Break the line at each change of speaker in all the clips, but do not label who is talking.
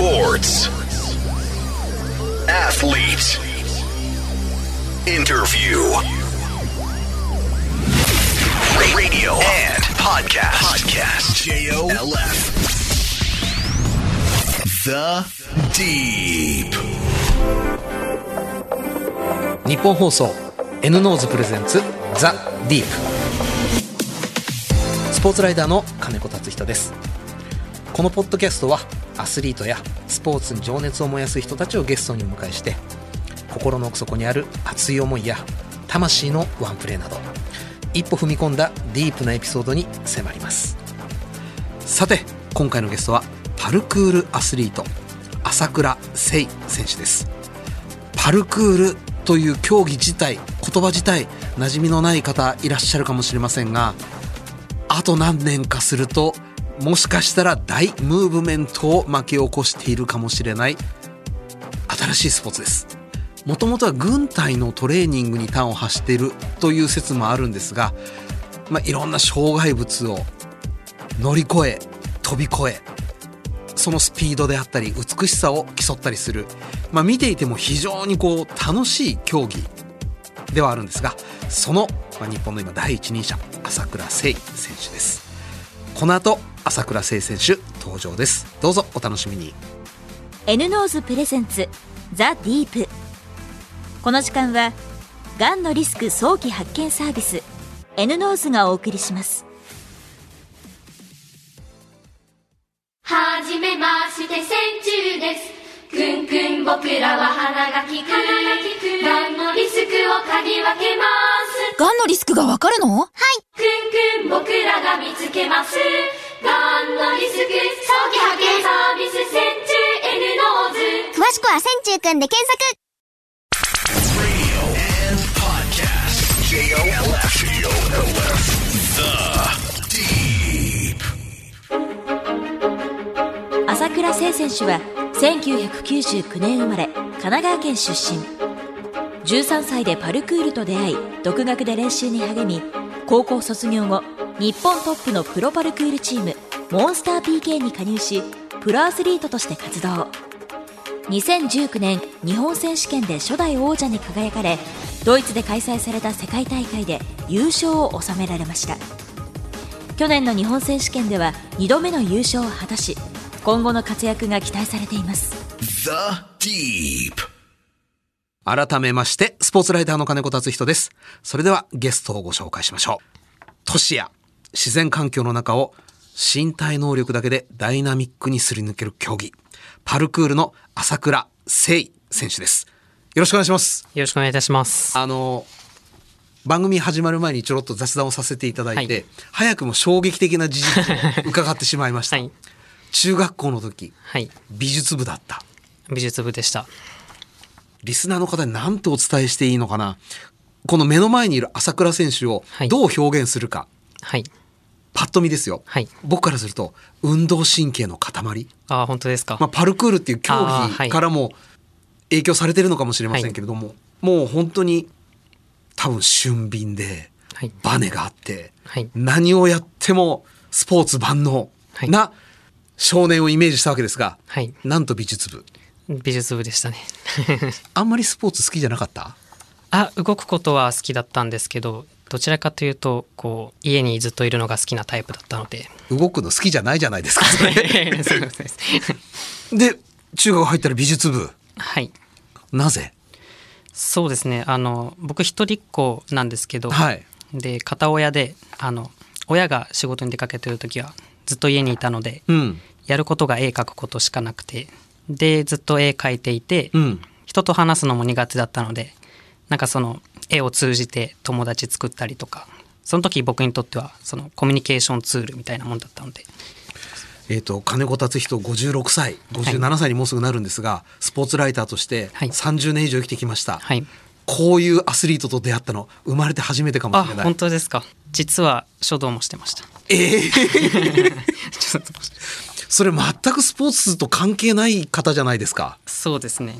Sports. Athlete. Interview. radio, and podcast. Podcast. J-O-L-F. The Deep.
日本放送 N ノーズプレゼンツザ・ディープスポーツライダーの金子達人ですこのポッドキャストはアスリートやスポーツに情熱を燃やす人たちをゲストにお迎えして心の奥底にある熱い思いや魂のワンプレーなど一歩踏み込んだディープなエピソードに迫ります。さて今回のゲストはパルクールアスリート朝倉聖選手です。パルクールという競技自体言葉自体馴染みのない方いらっしゃるかもしれませんがあと何年かするともしかしたら大ムーブメントを巻き起こしているかもしれない。新しいスポーツです。もともとは軍隊のトレーニングに端を発しているという説もあるんですが、まあ、いろんな障害物を乗り越え飛び越えそのスピードであったり美しさを競ったりする、まあ、見ていても非常にこう楽しい競技ではあるんですがその、ま、日本の今第一人者朝倉聖選手です。この後朝倉聖選手登場です。どうぞお楽しみに。
N-NOSE プレゼンツザ・ディープ。この時間はがんのリスク早期発見サービス N ノーズがお送りします。
はじめまして線虫です。くんくん僕らは鼻が利く。がんのリスクを嗅ぎ分けます。
がんのリスクがわかるの？はい。
くんくん僕らが見つけますがんのリスク早期発見サービス千中 N ノーズ
詳しくは千中くんで検索
Radio and podcast. J-O-L-F. J-O-L-F. The Deep.
朝倉聖選手は1999年生まれ神奈川県出身13歳でパルクールと出会い独学で練習に励み高校卒業後日本トップのプロパルクールチームモンスター PK に加入しプロアスリートとして活動。2019年日本選手権で初代王者に輝かれドイツで開催された世界大会で優勝を収められました。去年の日本選手権では2度目の優勝を果たし今後の活躍が期待されています。
The Deep.
改めましてスポーツライターの金子達人です。それではゲストをご紹介しましょう。都市や自然環境の中を身体能力だけでダイナミックにすり抜ける競技パルクールの朝倉聖選手ですよろしくお願いします
よろしくお願いいたします。
あの番組始まる前にちょろっと雑談をさせていただいて、
はい
早くも衝撃的な事実を伺ってしまいました、
はい。
中学校の時
はい。
美術部だった
美術部でした。
リスナーの方に何てお伝えしていいのかなこの目の前にいる朝倉選手を
はい
どう表現するか、
はい。
パッと見ですよ、
はい。
僕からすると運動神経の塊、
ああ、本当ですか。
まあ、パルクールっていう競技からも影響されてるのかもしれませんけれども、もう本当に多分俊敏で
はい。
バネがあって、
はい。
何をやってもスポーツ万能
はい
な少年をイメージしたわけですが、
はい。
なんと美術部
美術部でしたね。
あんまりスポーツ好きじゃなかった？
あ、動くことは好きだったんですけど、どちらかというと、こう、家にずっといるのが好きなタイプだったので。
動くの好きじゃないじゃないですか で中学入ったら美術部。
はい。
なぜ？
そうですね。あの、僕一人っ子なんですけど、
はい。
で、片親で、あの、親が仕事に出かけてる時は、ずっと家にいたので、
うん。
やることが絵描くことしかなくて、で、ずっと絵描いていて、
うん。
人と話すのも苦手だったのでなんかその絵を通じて友達作ったりとかその時僕にとってはそのコミュニケーションツールみたいなもんだったので。
えー、と金子達人56歳57歳にもうすぐなるんですが、スポーツライターとして
はい。
30年以上生きてきました、
はい。
こういうアスリートと出会ったの生まれて初めてかも
あ
しれない。
本当ですか。実は書道もしてました。
ええ
ちょっと
それ全くスポーツと関係ない方じゃないですか。
そうですね。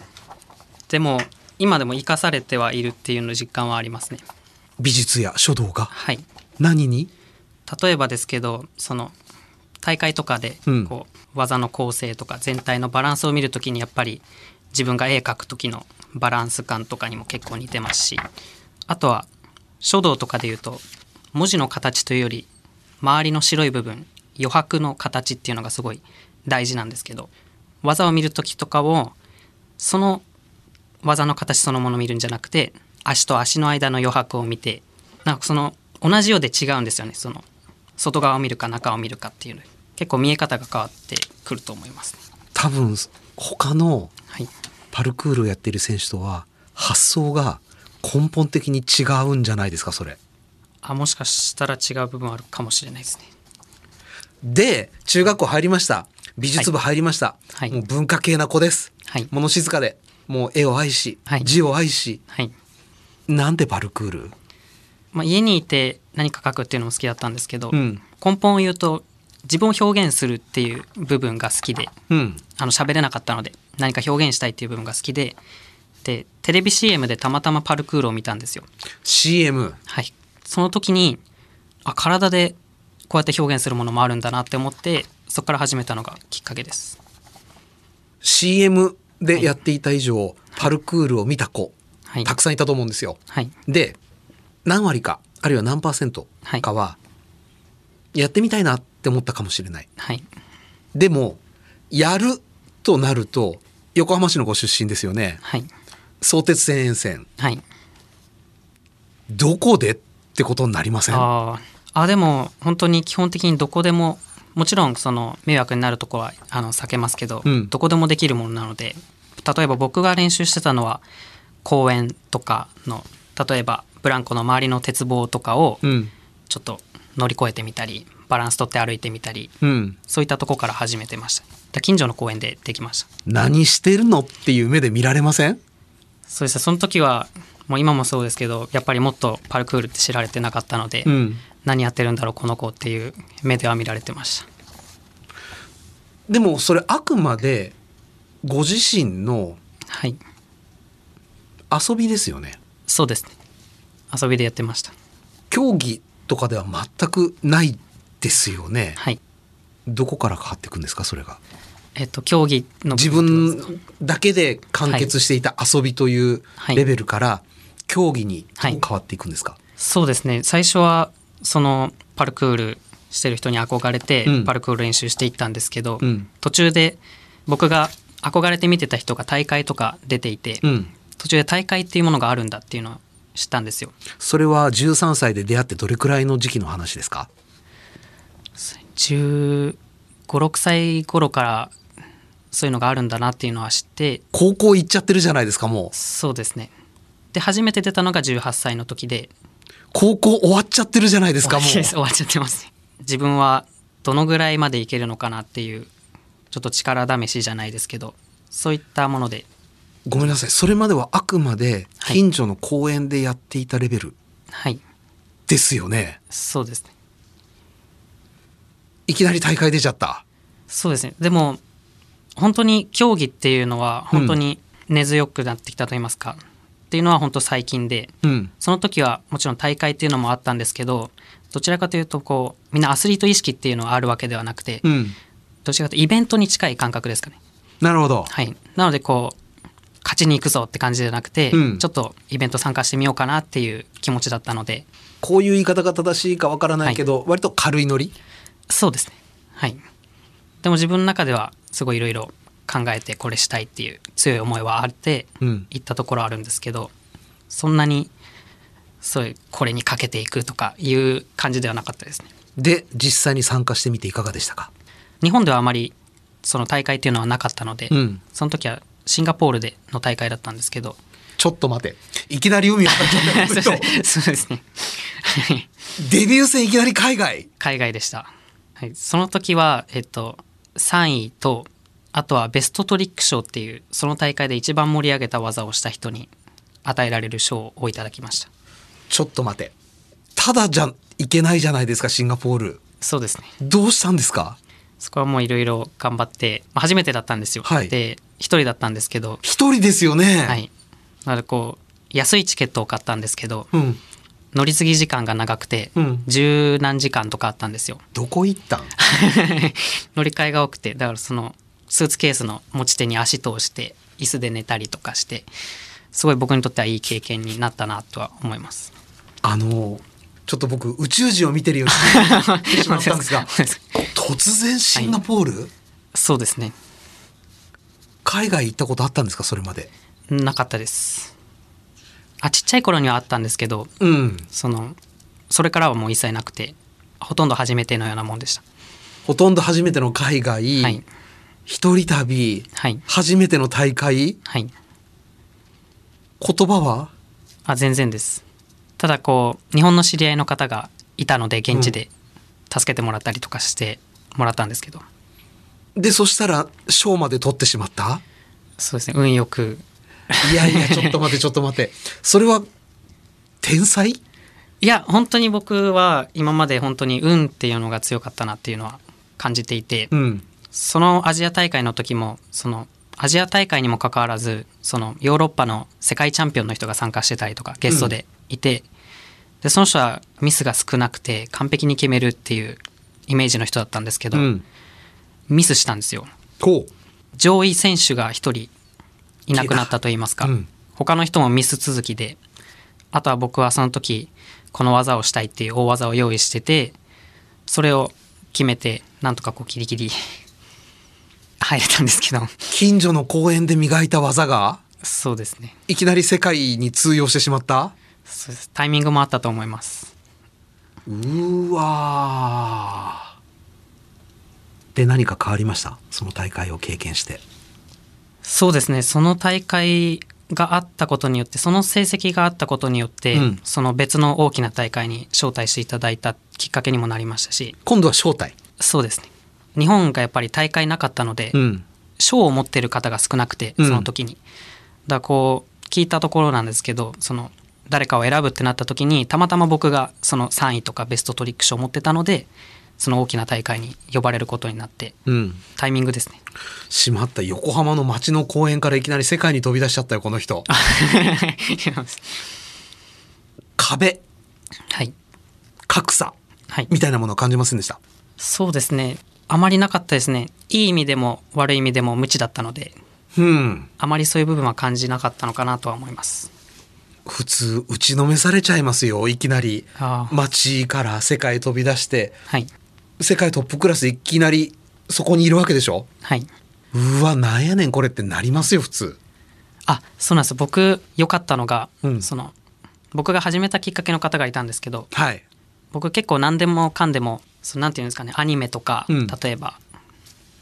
でも今でも生かされてはいるっていうの実感はありますね。
美術や書道が？
はい。
何に？
例えばですけどその大会とかで
うん。
こう技の構成とか全体のバランスを見るときにやっぱり自分が絵描く時のバランス感とかにも結構似てますしあとは書道とかで言うと文字の形というより周りの白い部分余白の形っていうのがすごい大事なんですけど技を見る時とかをその技の形そのものを見るんじゃなくて足と足の間の余白を見てなんかその同じようで違うんですよね。その外側を見るか中を見るかっていうの。結構見え方が変わってくると思いますね。
多分他の
はい、
パルクールをやっている選手とは発想が根本的に違うんじゃないですかそれ。
あもしかしたら違う部分あるかもしれないですね。
で中学校入りました。美術部入りました、
はい。
もう文化系な子です、
はい。
物静かでもう絵を愛し、
はい。
字を愛し
はい。
なんでパルクール？
まあ、家にいて何か書くっていうのも好きだったんですけど、
うん。
根本を言うと自分を表現するっていう部分が好きで
うん。
あの喋れなかったので何か表現したいっていう部分が好きででテレビ CM でたまたまパルクールを見たんですよ。
CM
はい、その時にあ体でこうやって表現するものもあるんだなって思ってそこから始めたのがきっかけです。
CM でやっていた以上、パルクールを見た子、
はい、
たくさんいたと思うんですよ。
はい、
で何割かあるいは何パーセントかは、やってみたいなって思ったかもしれない。
はい、
でもやるとなると横浜市のご出身ですよね。
はい、
相鉄線沿線。
はい。
どこでってことになりません？
あでも本当に基本的にどこでももちろんその迷惑になるところはあの避けますけど、
うん。
どこでもできるものなので例えば僕が練習してたのは公園とかの例えばブランコの周りの鉄棒とかを
うん。
ちょっと乗り越えてみたりバランス取って歩いてみたり
うん。
そういったとこから始めてました。で近所の公園でできました。
何してるのっていう目で見られません？
そうですね。その時はもう今もそうですけどやっぱりもっとパルクールって知られてなかったので、
うん
何やってるんだろうこの子っていう目では見られてました。
でもそれあくまでご自身の
はい。
遊びですよね。
そうですね。遊びでやってました。
競技とかでは全くないですよね。
はい。
どこから変わっていくんですかそれが？
えっと競技の
自
部分
だけで完結していた遊びという
はい。
レベルから競技に変わっていくんですか、
そうですね。最初はそのパルクールしてる人に憧れて
うん。
パルクール練習していったんですけど、
うん。
途中で僕が憧れて見てた人が大会とか出ていて、
うん、
途中で大会っていうものがあるんだっていうのを知ったんですよ。
それは13歳で出会ってどれくらいの時期の話ですか
？1 5 6歳頃からそういうのがあるんだなっていうのは知って
高校行っちゃってるじゃないですかもう。
そうですね。で初めて出たのが18歳の時で
高校終わっちゃってるじゃないですかもう。
終わっちゃってますね。自分はどのぐらいまでいけるのかなっていうちょっと力試しじゃないですけどそういったもので。
ごめんなさい。それまではあくまで
はい。
近所の公園でやっていたレベル
はい。
ですよね、
そうですね。
いきなり大会出ちゃった。
そうですね。でも本当に競技っていうのは本当に根強くなってきたと言いますか、っていうのは本当最近で
うん。
その時はもちろん大会っていうのもあったんですけどどちらかというとこうみんなアスリート意識っていうのはあるわけではなくて、
うん。
どちらかというとイベントに近い感覚ですかね。
なるほど。
はい、なのでこう勝ちに行くぞって感じじゃなくて、
うん。
ちょっとイベント参加してみようかなっていう気持ちだったので。
こういう言い方が正しいかわからないけど、割と軽いノリ？
そうですね。はい。でも自分の中ではすごいいろいろ考えてこれしたいっていう強い思いはあって
うん。
行ったところあるんですけどそんなにそういうこれにかけていくとかいう感じではなかったですね。
で実際に参加してみていかがでしたか？
日本ではあまりその大会っていうのはなかったので、
うん。
その時はシンガポールでの大会だったんですけど
ちょっと待て。いきなり海渡っちゃった
そうですね。は い
デビュー戦いきなり海外？
海外でした、はい、その時は、えっと、3位とあとはベストトリック賞っていうその大会で一番盛り上げた技をした人に与えられる賞をいただきました。
ちょっと待て。ただじゃいけないじゃないですかシンガポール。
そうですね。
どうしたんですか？
そこはもういろいろ頑張って、まあ初めてだったんですよ、
はい。
で一人だったんですけど、
一人ですよね、
はい、なのでこう安いチケットを買ったんですけど
うん。
乗り継ぎ時間が長くて、
うん。
十何時間とかあったんですよ。
どこ行ったん？
乗り換えが多くてだからそのスーツケースの持ち手に足通して椅子で寝たりとかしてすごい僕にとってはいい経験になったなとは思います。
あのちょっと僕宇宙人を見てるように なってしまったんですが突然シンガポール、
そうですね。
海外行ったことあったんですか？それまで。
なかったです。あちっちゃい頃にはあったんですけど
うん。
そのそれからはもう一切なくてほとんど初めてのようなもんでした。
ほとんど初めての海外、
はい
一人旅、
はい。
初めての大会
はい。
言葉は？
あ全然です。ただこう日本の知り合いの方がいたので現地で助けてもらったりとかしてもらったんですけど、
でそしたら賞まで取ってしまった？
そうですね。運よく。
いやいや ちょっと待ってちょっと待って。それは天才？
いや本当に僕は今まで本当に運っていうのが強かったなっていうのは感じていて、
うん
そのアジア大会の時もそのアジア大会にもかかわらずそのヨーロッパの世界チャンピオンの人が参加してたりとかゲストでいて、でその人はミスが少なくて完璧に決めるっていうイメージの人だったんですけど、
うん。
ミスしたんですよ。上位選手が一人いなくなったと言いますか、
うん。
他の人もミス続きであとは僕はその時この技をしたいっていう大技を用意しててそれを決めてなんとかこうキリキリ入れたんですけど。
近所の公園で磨いた技が？
そうですね。
いきなり世界に通用してしまった？
そうです。タイミングもあったと思います。
うーわー。で何か変わりました？その大会を経験して。
そうですね。その大会があったことによってその成績があったことによって、
うん。
その別の大きな大会に招待していただいたきっかけにもなりましたし。
今度は招待？
そうですね日本がやっぱり大会なかったので、
うん。
賞を持ってる方が少なくて
うん。
その時に、だこう聞いたところなんですけどその誰かを選ぶってなった時にたまたま僕がその3位とかベストトリック賞を持ってたのでその大きな大会に呼ばれることになって
うん。
タイミングですね。
しまった横浜の街の公園からいきなり世界に飛び出しちゃったよこの人。壁。
はい。
格差。
はい。
みたいなものを感じませんでした？
そうですねあまりなかったですね。いい意味でも悪い意味でも無知だったので
うん。
あまりそういう部分は感じなかったのかなとは思います。
普通打ちのめされちゃいますよいきなり。街から世界飛び出して。
はい。
世界トップクラスいきなりそこにいるわけでしょ？
はい。う
わなんやねんこれってなりますよ普通。
あそうなんです。僕良かったのが、
うん。
その僕が始めたきっかけの方がいたんですけど
はい。
僕結構何でもかんでもそのなんていうんですかねアニメとか、
うん。
例えば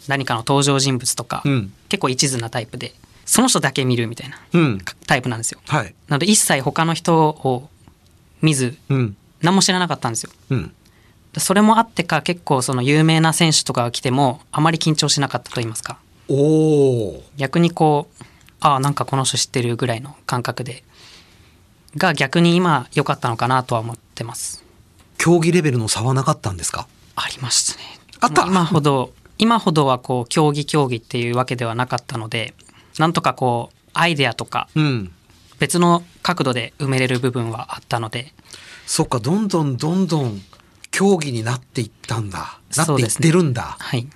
何かの登場人物とか、
うん。
結構一途なタイプでその人だけ見るみたいな
うん。
タイプなんですよ。
はい。
なので一切他の人を見ず
うん。
何も知らなかったんですよ。それもあってか結構その有名な選手とかが来てもあまり緊張しなかったと言いますか。
おお
逆にこうああなんかこの人知ってるぐらいの感覚でが逆に今良かったのかなとは思ってます
競技レベルの差はなかったんですか？
ありましたね。
あった。
今ほど今ほどはこう競技競技っていうわけではなかったのでなんとかこうアイデアとか
うん。
別の角度で埋めれる部分はあったので。
そっかどんどんどんどん競技になっていったんだ。なっていってるんだ。
はい。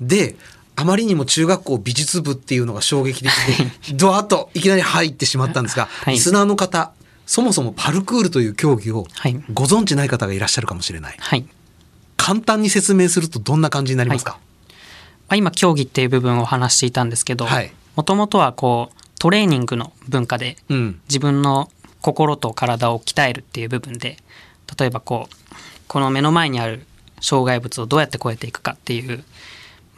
であまりにも中学校美術部っていうのが衝撃的で ドワッといきなり入ってしまったんですが、
はい。
リスナーの方そもそもパルクールという競技を
はい。
ご存知ない方がいらっしゃるかもしれない。
はい。
簡単に説明するとどんな感じになりますか、
まあ今競技っていう部分を話していたんですけど
はい。
もともとはこうトレーニングの文化で
うん。
自分の心と体を鍛えるっていう部分で例えばこうこの目の前にある障害物をどうやって越えていくかっていう、まあ、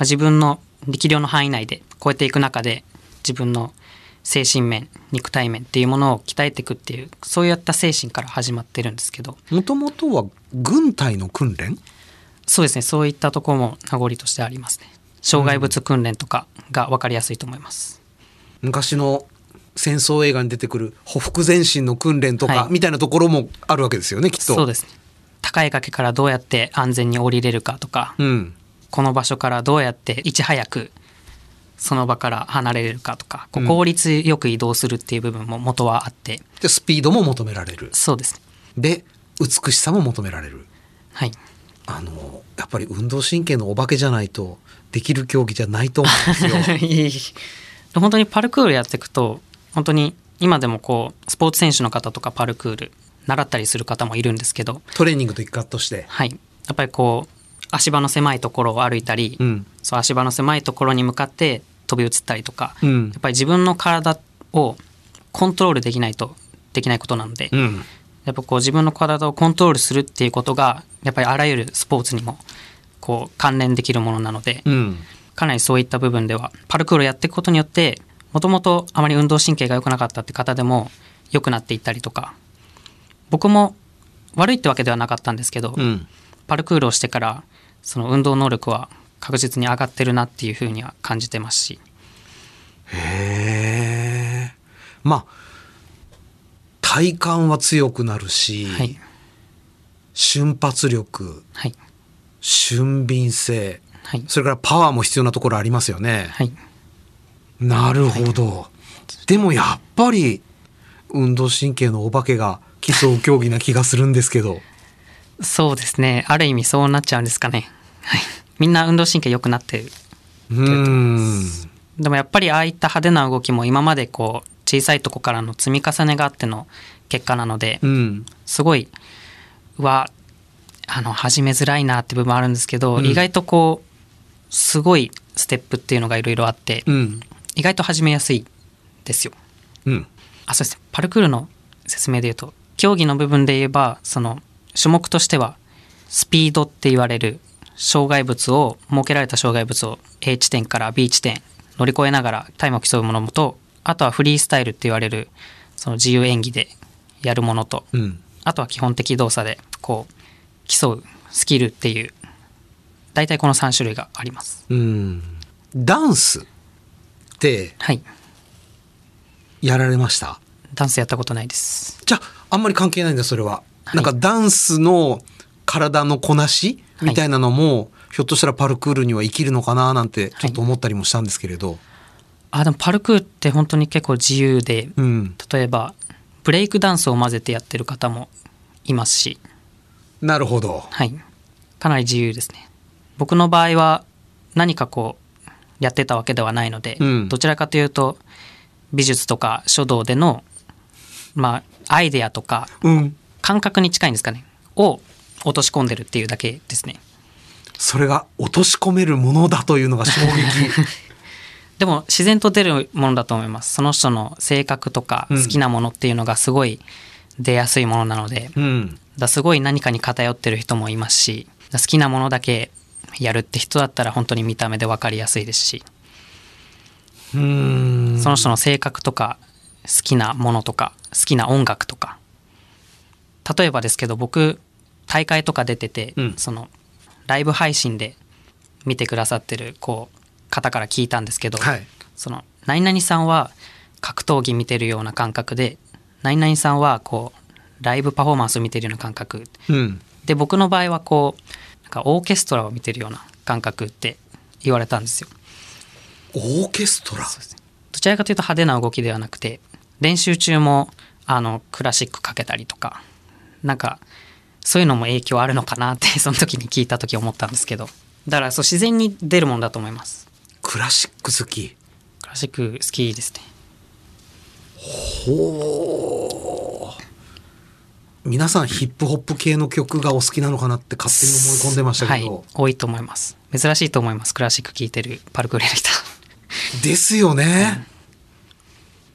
自分の力量の範囲内で越えていく中で自分の精神面肉体面っていうものを鍛えていくっていうそういった精神から始まってるんですけど。
もともとは軍隊の訓練？
そうですね。そういったところも名残としてありますね。障害物訓練とかが分かりやすいと思います、
昔の戦争映画に出てくる歩幅前進の訓練とか、
はい。
みたいなところもあるわけですよねきっと。
そうですね。高い崖からどうやって安全に降りれるかとか、
うん。
この場所からどうやっていち早くその場から離れれるかとか効率よく移動するっていう部分も元はあって、
でスピードも求められる。
そうです。ね
で美しさも求められる。
はい。
あのやっぱり運動神経のお化けじゃないとできる競技じゃないと思うんですよ。
本当にパルクールやっていくと本当に今でもこうスポーツ選手の方とかパルクール習ったりする方もいるんですけど
トレーニングと一環として。
はい。やっぱりこう足場の狭いところを歩いたり、
うん。
そう足場の狭いところに向かって飛び移ったりとか、
うん。
やっぱり自分の体をコントロールできないとできないことなので、
うん。
やっぱこう自分の体をコントロールするっていうことがやっぱりあらゆるスポーツにもこう関連できるものなので、
うん。
かなりそういった部分ではパルクールをやっていくことによってもともとあまり運動神経が良くなかったって方でも良くなっていったりとか僕も悪いってわけではなかったんですけど、
うん。
パルクールをしてからその運動能力は確実に上がってるなっていうふうには感じてますし。
へえまあ体幹は強くなるし、
はい。
瞬発力
はい。
俊敏性
はい。
それからパワーも必要なところありますよね、
はい。
なるほど、でもやっぱり運動神経のお化けが競う競技な気がするんですけど。
そうですね。ある意味そうなっちゃうんですかねはい。みんな運動神経良くなってる。でもやっぱりああいった派手な動きも今までこう小さいとこからの積み重ねがあっての結果なので
うん。
すごいうわあの始めづらいなって部分あるんですけど、
うん。
意外とこうすごいステップっていうのがいろいろあって、
うん。
意外と始めやすいですよ。
うん。
あそうです。ねパルクールの説明で言うと競技の部分で言えばその種目としてはスピードって言われる障害物を設けられた障害物を A 地点から B 地点乗り越えながらタイムを競うものとあとはフリースタイルって言われるその自由演技でやるものと
うん。
あとは基本的動作でこう競うスキルっていう大体この3種類があります。
うん。ダンスって
はい。
やられました？
ダンスやったことないです。
じゃああんまり関係ないんだそれは、
はい。
なんかダンスの体のこなしみたいなのも、ひょっとしたらパルクールには生きるのかななんてちょっと思ったりもしたんですけれど、
あでもパルクールって本当に結構自由で
うん。
例えばブレイクダンスを混ぜてやってる方もいますし、
なるほど。
はい、かなり自由ですね。僕の場合は何かこうやってたわけではないので、
うん。
どちらかというと美術とか書道でのまあアイデアとか
うん。
感覚に近いんですかね。を落とし込んでるっていうだけですね。
それが落とし込めるものだというのが衝撃。
でも自然と出るものだと思います。その人の性格とか
うん。
好きなものっていうのがすごい出やすいものなので、
うん。
だすごい何かに偏ってる人もいますし好きなものだけやるって人だったら本当に見た目で分かりやすいですし、
うん。
その人の性格とか好きなものとか好きな音楽とか。例えばですけど僕大会とか出てて、
うん。
そのライブ配信で見てくださってるこう方から聞いたんですけど、
はい。
その何々さんは格闘技見てるような感覚で何々さんはこうライブパフォーマンスを見てるような感覚。
うん。
で僕の場合はこうなんかオーケストラを見てるような感覚って言われたんですよ。
オーケストラ？
どちらかというと派手な動きではなくて練習中もあのクラシックかけたりとかなんかそういうのも影響あるのかなって その時に聞いた時思ったんですけど。だからそう自然に出るものだと思います。
クラシック好き。
クラシック好きですね。
ほう皆さんヒップホップ系の曲がお好きなのかなって勝手に思い込んでましたけど、
はい多いと思います。珍しいと思います。クラシック聴いてるパルクールやる人
ですよね、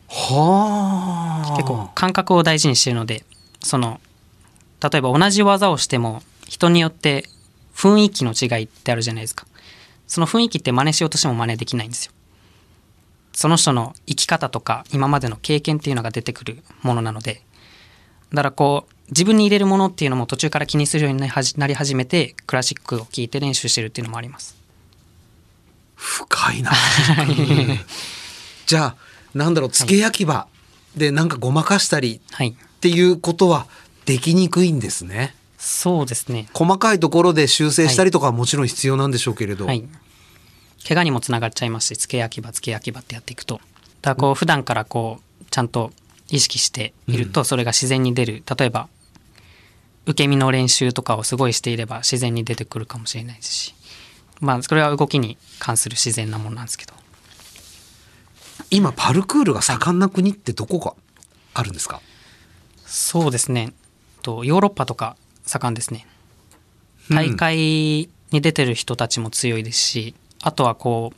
はあ。
結構感覚を大事にしてるのでその例えば同じ技をしても人によって雰囲気の違いってあるじゃないですか。その雰囲気って真似しようとしても真似できないんですよ。その人の生き方とか今までの経験っていうのが出てくるものなので。だからこう自分に入れるものっていうのも途中から気にするようになり始めてクラシックを聴いて練習してるっていうのもあります。
深いな。じゃあなんだろう付け焼き場でなんかごまかしたり
はい。
っていうことはできにくいんですね。
そうですね。
細かいところで修正したりとかはもちろん必要なんでしょうけれど、
はい。怪我にもつながっちゃいますし付け焼き場付け焼き場ってやっていくと。だこう普段からこうちゃんと意識しているとそれが自然に出る。例えば受け身の練習とかをすごいしていれば自然に出てくるかもしれないですし。まあそれは動きに関する自然なものなんですけど。
今パルクールが盛んな国ってどこがあるんですか？
そうですねとヨーロッパとか盛んですね。
うん。
大会に出てる人たちも強いですし、あとはこう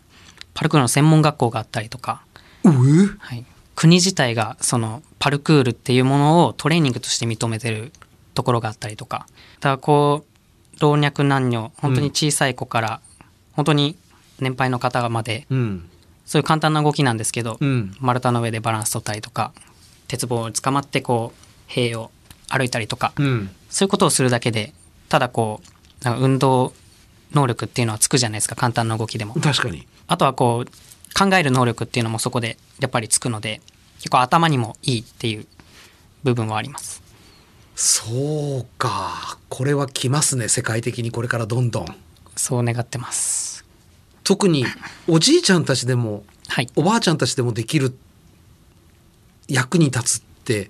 パルクールの専門学校があったりとか、はい、国自体がそのパルクールっていうものをトレーニングとして認めてるところがあったりとか。だからこう老若男女本当に小さい子から、本当に年配の方まで
うん。
そういう簡単な動きなんですけど、
うん。
丸太の上でバランス取ったりとか鉄棒に捕まってこう塀を歩いたりとか、
うん
そういうことをするだけでただこうなんか運動能力っていうのはつくじゃないですか簡単な動きでも。
確かに
あとはこう考える能力っていうのもそこでやっぱりつくので結構頭にもいいっていう部分はあります。
そうかこれは来ますね世界的にこれからどんどん
そう願ってます。
特におじいちゃんたちでも
はい。
おばあちゃんたちでもできる役に立つって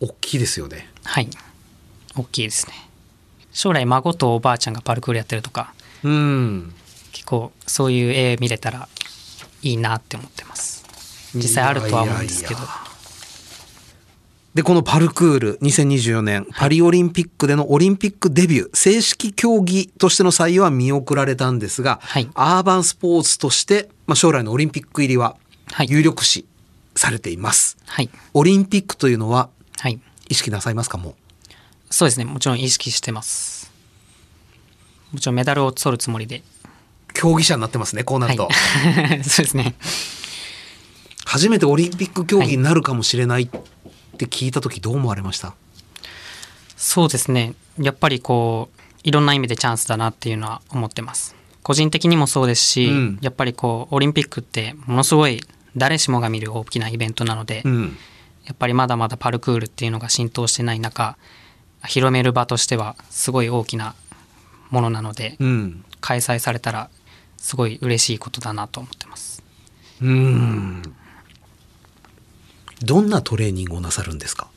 大きいですよね
はい。大きいですね。将来孫とおばあちゃんがパルクールやってるとか
うん
結構そういう絵見れたらいいなって思ってます。実際あるとは思うんですけど。
でこのパルクール2024年パリオリンピックでのオリンピックデビュー正式競技としての採用は見送られたんですが、
はい
アーバンスポーツとして、まあ、将来のオリンピック入りは
はい
有力視されています、
はい。
オリンピックというのは
はい。
意識なさいますかもう？
そうですね。もちろん意識してます。もちろんメダルを取るつもりで。
競技者になってますねこうなると、
はい。そうですね。
初めてオリンピック競技になるかもしれないって聞いた時どう思われました、
そうですね。やっぱりこう、いろんな意味でチャンスだなっていうのは思ってます。個人的にもそうですし、
うん
やっぱりこう、オリンピックってものすごい誰しもが見る大きなイベントなので、
うん
やっぱりまだまだパルクールっていうのが浸透してない中、広める場としてはすごい大きなものなので、
うん。
開催されたらすごい嬉しいことだなと思ってます。
うん。どんなトレーニングをなさるんですか？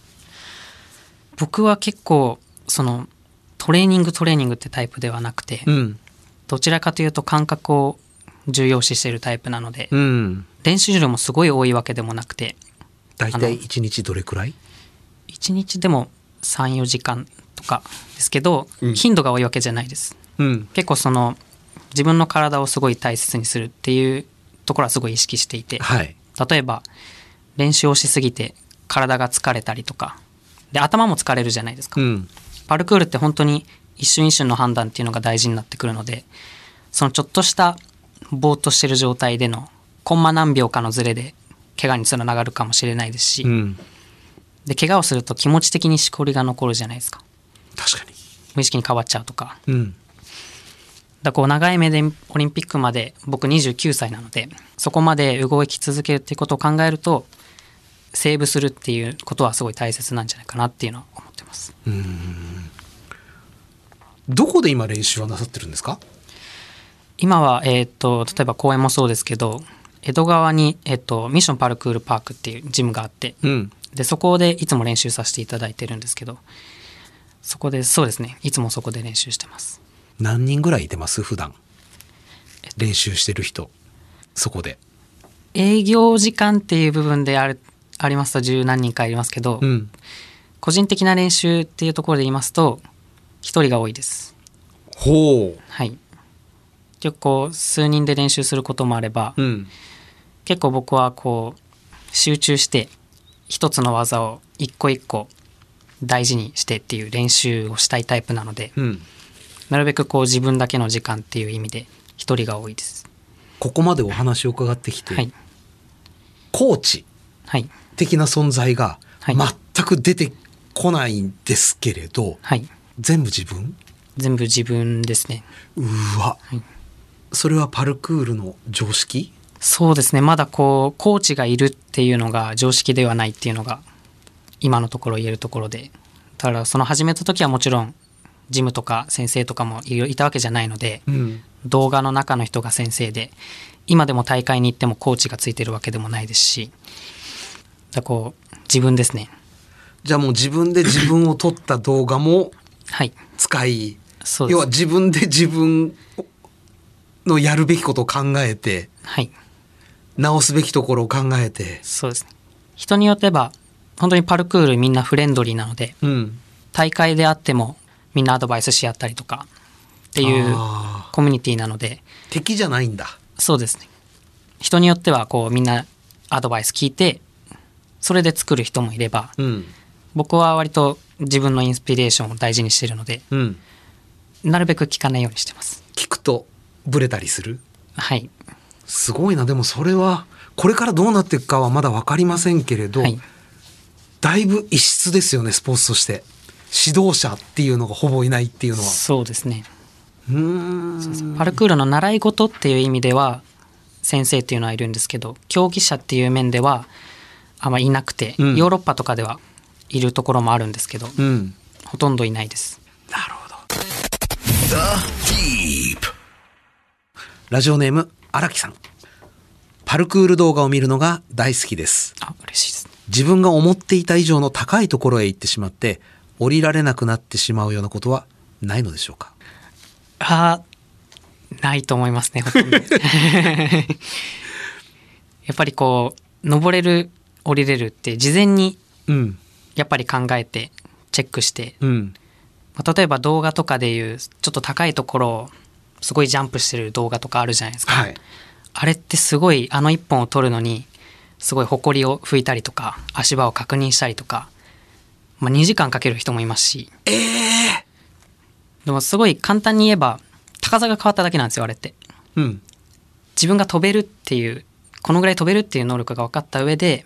僕は結構そのトレーニングトレーニングってタイプではなくて、
うん。
どちらかというと感覚を重要視しているタイプなので、
うん。
練習量もすごい多いわけでもなくて
大体1日どれくらい
？1日でも34時間とかですけど、
うん。
頻度が多いわけじゃないです。
うん。
結構その自分の体をすごい大切にするっていうところはすごい意識していて。
はい。
例えば練習をしすぎて体が疲れたりとか。で頭も疲れるじゃないですか、
うん。
パルクールって本当に一瞬一瞬の判断っていうのが大事になってくるのでそのちょっとしたぼーっとしてる状態でのコンマ何秒かのズレで怪我につながるかもしれないですし、
うん。
で怪我をすると気持ち的にしこりが残るじゃないですか。
確かに。
無意識に変わっちゃうとか。
うん。
だこう長い目でオリンピックまで僕29歳なのでそこまで動き続けるっていうことを考えるとセーブするっていうことはすごい大切なんじゃないかなっていうのは思ってます。
どこで今練習はなさってるんですか？
今は、えー、と例えば公園もそうですけど江戸川に、えー、とミッションパルクールパークっていうジムがあって
うん。
でそこでいつも練習させていただいてるんですけどそこでそうですね。いつもそこで練習してます。
何人ぐらいいてます？普段。練習してる人。そこで。
営業時間っていう部分であるありますと十何人かいりますけど、
うん。
個人的な練習っていうところで言いますと一人が多いです。
ほ
はい結構数人で練習することもあれば、
ううん。
結構僕はこう集中して一つの技を一個一個大事にしてっていう練習をしたいタイプなので
うん。
なるべくこう自分だけの時間っていう意味で一人が多いです。
ここまでお話を伺ってきて、
はい。
コーチ
はい。
的な存在が
はい。
全く出てこないんですけれど、
はい。
全部自分？
全部自分ですね。
うわ、それはパルクールの常識？
そうですね。まだこうコーチがいるっていうのが常識ではないっていうのが今のところ言えるところで。だからその始めた時はもちろんジムとか先生とかもいたわけじゃないので、
うん。
動画の中の人が先生で今でも大会に行ってもコーチがついてるわけでもないですしだこう自分ですね。
じゃあもう自分で自分を撮った動画も
はい。
使い
そうです。
要は自分で自分のやるべきことを考えて
はい。
直すべきところを考えて。
そうですね。人によっては本当にパルクールみんなフレンドリーなので
うん。
大会であってもみんなアドバイスし合ったりとかっていう
あ
コミュニティなので。
ー敵じゃないんだ。
そうですね。人によってはこうみんなアドバイス聞いてそれで作る人もいれば
うん。
僕は割と自分のインスピレーションを大事にしてるので
うん。
なるべく聞かないようにしてます。
聞くとブレたりする？
はい。
すごいな。でもそれはこれからどうなっていくかはまだ分かりませんけれど、
はい。
だいぶ異質ですよねスポーツとして。指導者っていうのがほぼいないっていうのは。
そうですね。
うーん。
パルクールの習い事っていう意味では先生っていうのはいるんですけど競技者っていう面ではあんまいなくて、
うん。
ヨーロッパとかではいるところもあるんですけど、
うん。
ほとんどいないです。
なるほど。
The Deep.
ラジオネーム荒木さん。パルクール動画を見るのが大好きです。
あ嬉しいです
自分が思っていた以上の高いところへ行ってしまって降りられなくなってしまうようなことはないのでしょうか？
あーないと思いますね やっぱりこう登れる降りれるって事前に
うん。
やっぱり考えてチェックして、
うん。
まあ例えば動画とかでいうちょっと高いところをすごいジャンプしてる動画とかあるじゃないですか、
はい。
あれってすごいあの一本を撮るのにすごい埃を拭いたりとか足場を確認したりとか、まあ、2時間かける人もいますし。
ええ
でもすごい簡単に言えば高さが変わっただけなんですよあれって。
うん。
自分が飛べるっていうこのぐらい飛べるっていう能力が分かった上で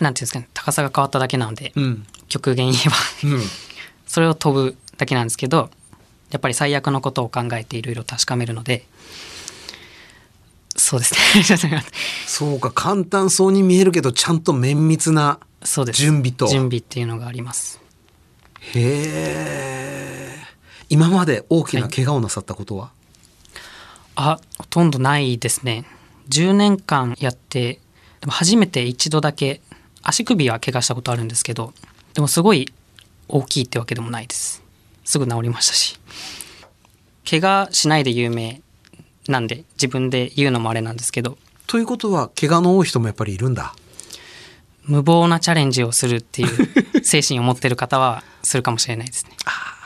なんていうんですかね高さが変わっただけなので、
うん。
極限言えば。
うん。
それを飛ぶだけなんですけどやっぱり最悪のことを考えていろいろ確かめるので。そうですね。
そうか簡単そうに見えるけどちゃんと綿密な準備と。
準備っていうのがあります。
へえ。今まで大きな怪我をなさったことは、
あほとんどないですね。10年間やってでも初めて一度だけ足首は怪我したことあるんですけどでもすごい大きいってわけでもないです。すぐ治りましたし怪我しないで有名なんで自分で言うのもあれなんですけど。
ということは怪我の多い人もやっぱりいるんだ。
無謀なチャレンジをするっていう精神を持ってる方はするかもしれないですね。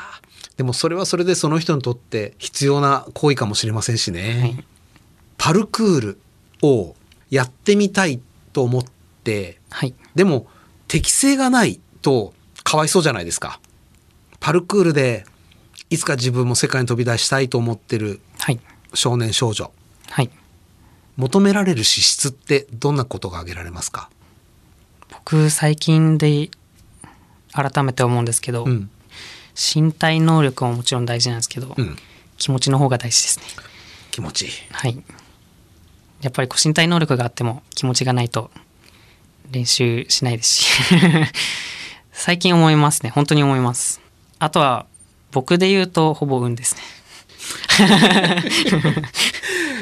でもそれはそれでその人にとって必要な行為かもしれませんしね、
はい。
パルクールをやってみたいと思って
はい。
でも適性がないとかわいそうじゃないですか。パルクールでいつか自分も世界に飛び出したいと思ってる
はい。
少年少女。
はい。
求められる資質ってどんなことが挙げられますか？
僕最近で改めて思うんですけど、
うん。
身体能力ももちろん大事なんですけど、
うん。
気持ちの方が大事ですね。
気持ちいい。
はい。やっぱりこう身体能力があっても気持ちがないと練習しないですし。最近思いますね。本当に思います。あとは僕で言うとほぼ運ですね。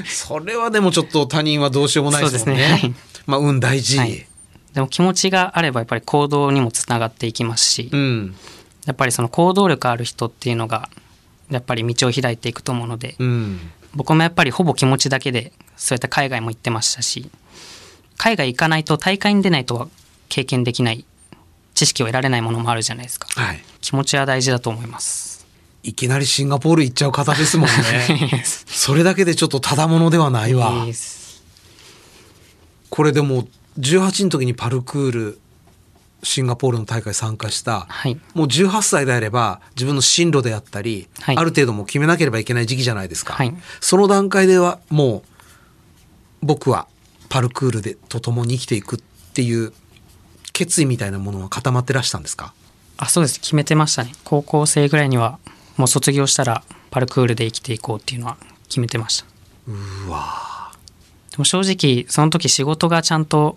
それはでもちょっと他人はどうしようもないですもんね。
ね。はい。
まあ運大事、
はい。でも気持ちがあればやっぱり行動にもつながっていきますし、
うん。
やっぱりその行動力ある人っていうのがやっぱり道を開いていくと思うので、
うん。
僕もやっぱりほぼ気持ちだけでそうやって海外も行ってましたし海外行かないと大会に出ないとは経験できない知識を得られないものもあるじゃないですか。
はい。
気持ちは大事だと思います
いきなりシンガポール行っちゃう方ですもんね。それだけでちょっとただものではないわ。これでも18の時にパルクールシンガポールの大会参加した、
はい。
もう18歳であれば自分の進路であったり、
はい。
ある程度もう決めなければいけない時期じゃないですか、
はい。
その段階ではもう僕はパルクールでと共に生きていくっていう決意みたいなものは固まってらしたんですか？
あそうです。決めてましたね。高校生ぐらいにはもう卒業したらパルクールで生きていこうっていうのは決めてました。
うわ。
でも正直その時仕事がちゃんと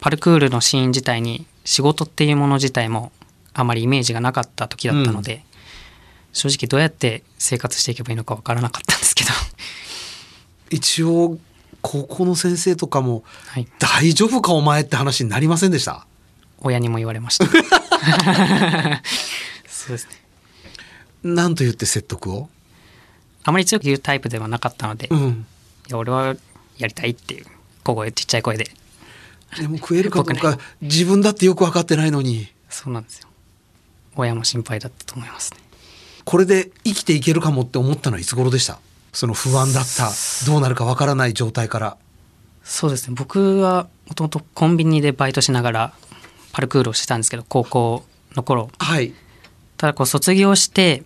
パルクールのシーン自体に仕事っていうもの自体もあまりイメージがなかった時だったので、正直どうやって生活していけばいいのかわからなかったんですけど、
一応高校の先生とかも
はい、
大丈夫かお前って話になりませんでした？
親にも言われました。そうですね。
なんと言って説得を？
あまり強く言うタイプではなかったので、い
うん。
や俺はやりたいっていう小声ちっちゃい声で。
でも食えるかどう
僕
か自分だってよく分かってないのに。
そうなんですよ。親も心配だったと思いますね。
これで生きていけるかもって思ったのはいつ頃でした？その不安だったどうなるか分からない状態から。
そうですね。僕はもともとコンビニでバイトしながらパルクールをしてたんですけど高校の頃。
はい。
ただこう卒業して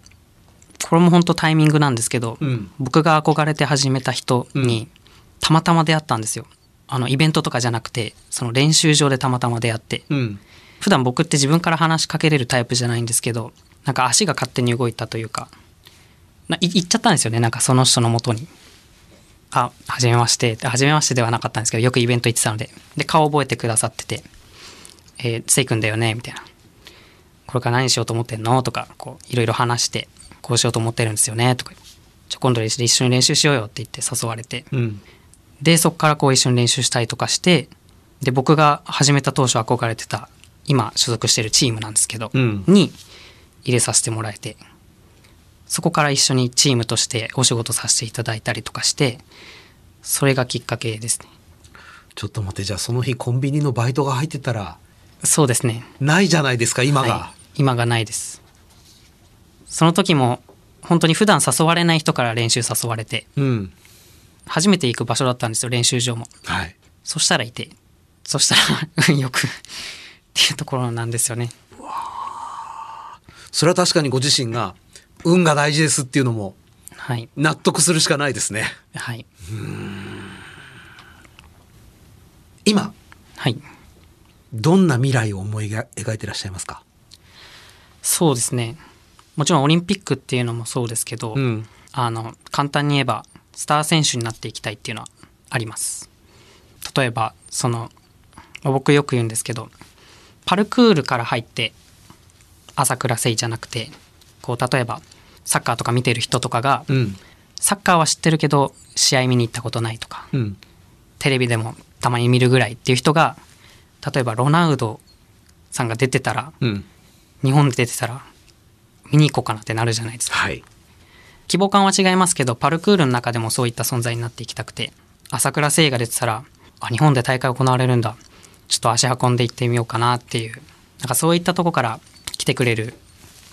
これも本当タイミングなんですけど、
うん。
僕が憧れて始めた人にたまたま出会ったんですよ。あのイベントとかじゃなくてその練習場でたまたま出会って。
うん。
普段僕って自分から話しかけれるタイプじゃないんですけどなんか足が勝手に動いたというか行っちゃったんですよね。なんかその人のもとに「あはじめまして」はじめましてではなかったんですけどよくイベント行ってたので。で顔覚えてくださってて「えー、せいくんだよね」みたいな「これから何しようと思ってんの?」とかこういろいろ話して「こうしようと思ってるんですよね」とか「じゃあ今度一緒に練習しようよ」って言って誘われて。
うん。
でそこからこう一緒に練習したりとかしてで僕が始めた当初憧れてた今所属してるチームなんですけど、
うん。
に入れさせてもらえてそこから一緒にチームとしてお仕事させていただいたりとかしてそれがきっかけですね。
ちょっと待ってじゃあその日コンビニのバイトが入ってたら
そうですね。
ないじゃないですか今が、
はい。今がないですその時も本当に普段誘われない人から練習誘われて
うん。
初めて行く場所だったんですよ練習場も。
はい。
そしたらいてそしたら運 よくっていうところなんですよね。
それは確かにご自身が運が大事ですっていうのも
はい。
納得するしかないですね。
はい。
今
はい。
どんな未来を思いが描いてらっしゃいますか？
そうですねもちろんオリンピックっていうのもそうですけど、
うん。
あの簡単に言えばスター選手になっていきたいっていうのはあります。例えばそのまあ僕よく言うんですけどパルクールから入って朝倉聖じゃなくてこう例えばサッカーとか見てる人とかが、
うん。
サッカーは知ってるけど試合見に行ったことないとか
うん。
テレビでもたまに見るぐらいっていう人が例えばロナウドさんが出てたら
うん。
日本で出てたら見に行こうかなってなるじゃないですか。
はい。
規模感は違いますけどパルクールの中でもそういった存在になっていきたくて朝倉聖が出てたらあ日本で大会行われるんだ。ちょっと足運んで行ってみようかなっていう。なんかそういったとこから来てくれる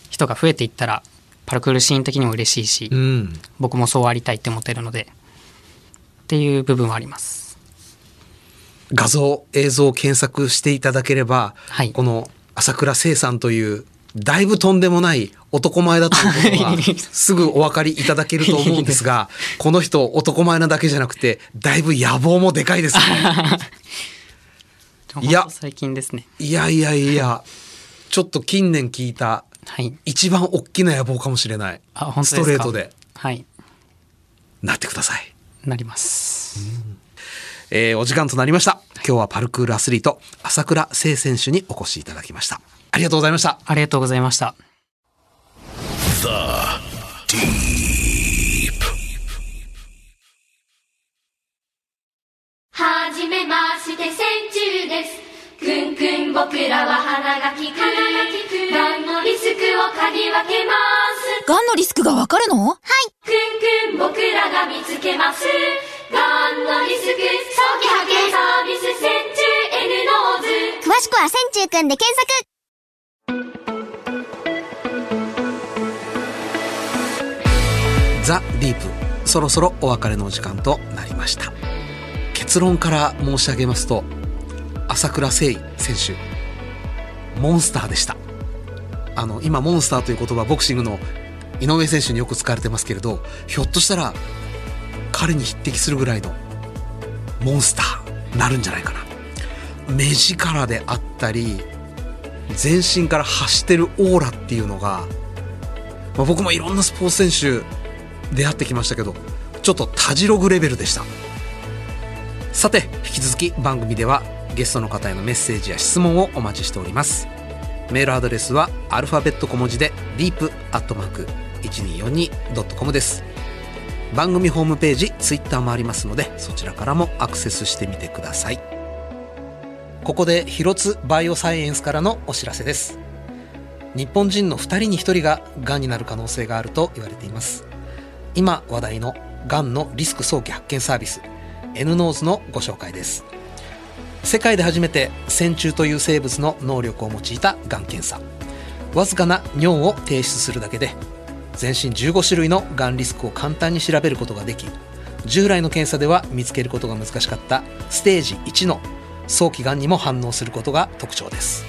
人が増えていったらパルクールシーン的にも嬉しいし、
うん。
僕もそうありたいって思ってるのでっていう部分はあります。
画像映像を検索していただければ、
はい。
この朝倉聖さんというだいぶとんでもない男前だということはすぐお分かりいただけると思うんですが この人男前なだけじゃなくてだいぶ野望もでかいです。ね いや。
最近ですね。
いやいやいや。ちょっと近年聞いた
はい。
一番大きな野望かもしれない。
あ本当ですか？
ストレートで。
はい。
なってください。
なります。
えーお時間となりました。今日はパルクールアスリート朝倉聖選手にお越しいただきましたありがとうございました。
ありがとうございました。
Deep.
はじめまして千中です。くんくん僕らは鼻が利く。がんのリスクを嗅ぎ分けます。
がんのリスクがわかるの？はい。
くんくん僕らが見つけます。がんのリスク早期発見サービス線虫 N-NOSE
詳しくは線虫くんで検索
ザ・ディープそろそろお別れのお時間となりました。結論から申し上げますと朝倉聖選手モンスターでした。あの今モンスターという言葉ボクシングの井上選手によく使われてますけれどひょっとしたら彼に匹敵するぐらいのモンスターなるんじゃないかな。目力であったり全身から発してるオーラっていうのが、まあ、僕もいろんなスポーツ選手出会ってきましたけどちょっとたじろぐレベルでした。さて引き続き番組ではゲストの方へのメッセージや質問をお待ちしております。メールアドレスはアルファベット小文字で deep 1242.com です。番組ホームページツイッターもありますのでそちらからもアクセスしてみてください。ここで広津バイオサイエンスからのお知らせです。日本人の2人に1人ががんになる可能性があると言われています。今話題のがんのリスク早期発見サービス N ノーズのご紹介です。世界で初めて線虫という生物の能力を用いたがん検査。わずかな尿を提出するだけで全身15種類のがんリスクを簡単に調べることができ従来の検査では見つけることが難しかったステージ1の早期がんにも反応することが特徴です。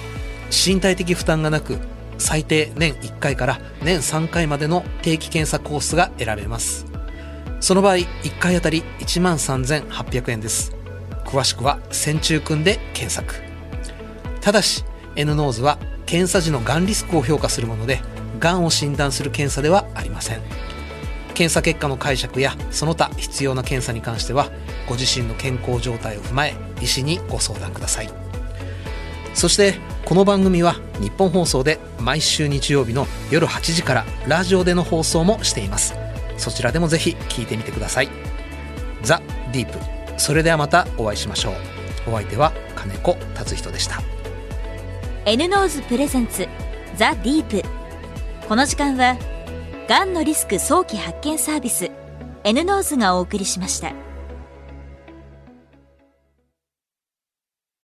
身体的負担がなく最低年1回から年3回までの定期検査コースが選べます。その場合1回あたり1万3800円です。詳しくは線虫くんで検索。ただし N ノーズは検査時のがんリスクを評価するものでがんを診断する検査ではありません。検査結果の解釈やその他必要な検査に関してはご自身の健康状態を踏まえ医師にご相談ください。そしてこの番組は日本放送で毎週日曜日の夜8時からラジオでの放送もしています。そちらでもぜひ聞いてみてください。ザ・ディープ。それではまたお会いしましょう。お相手は金子達仁でした。
N-NOSE プレゼンツザ・ディープ。この時間はがんのリスク早期発見サービス N ノーズがお送りしました。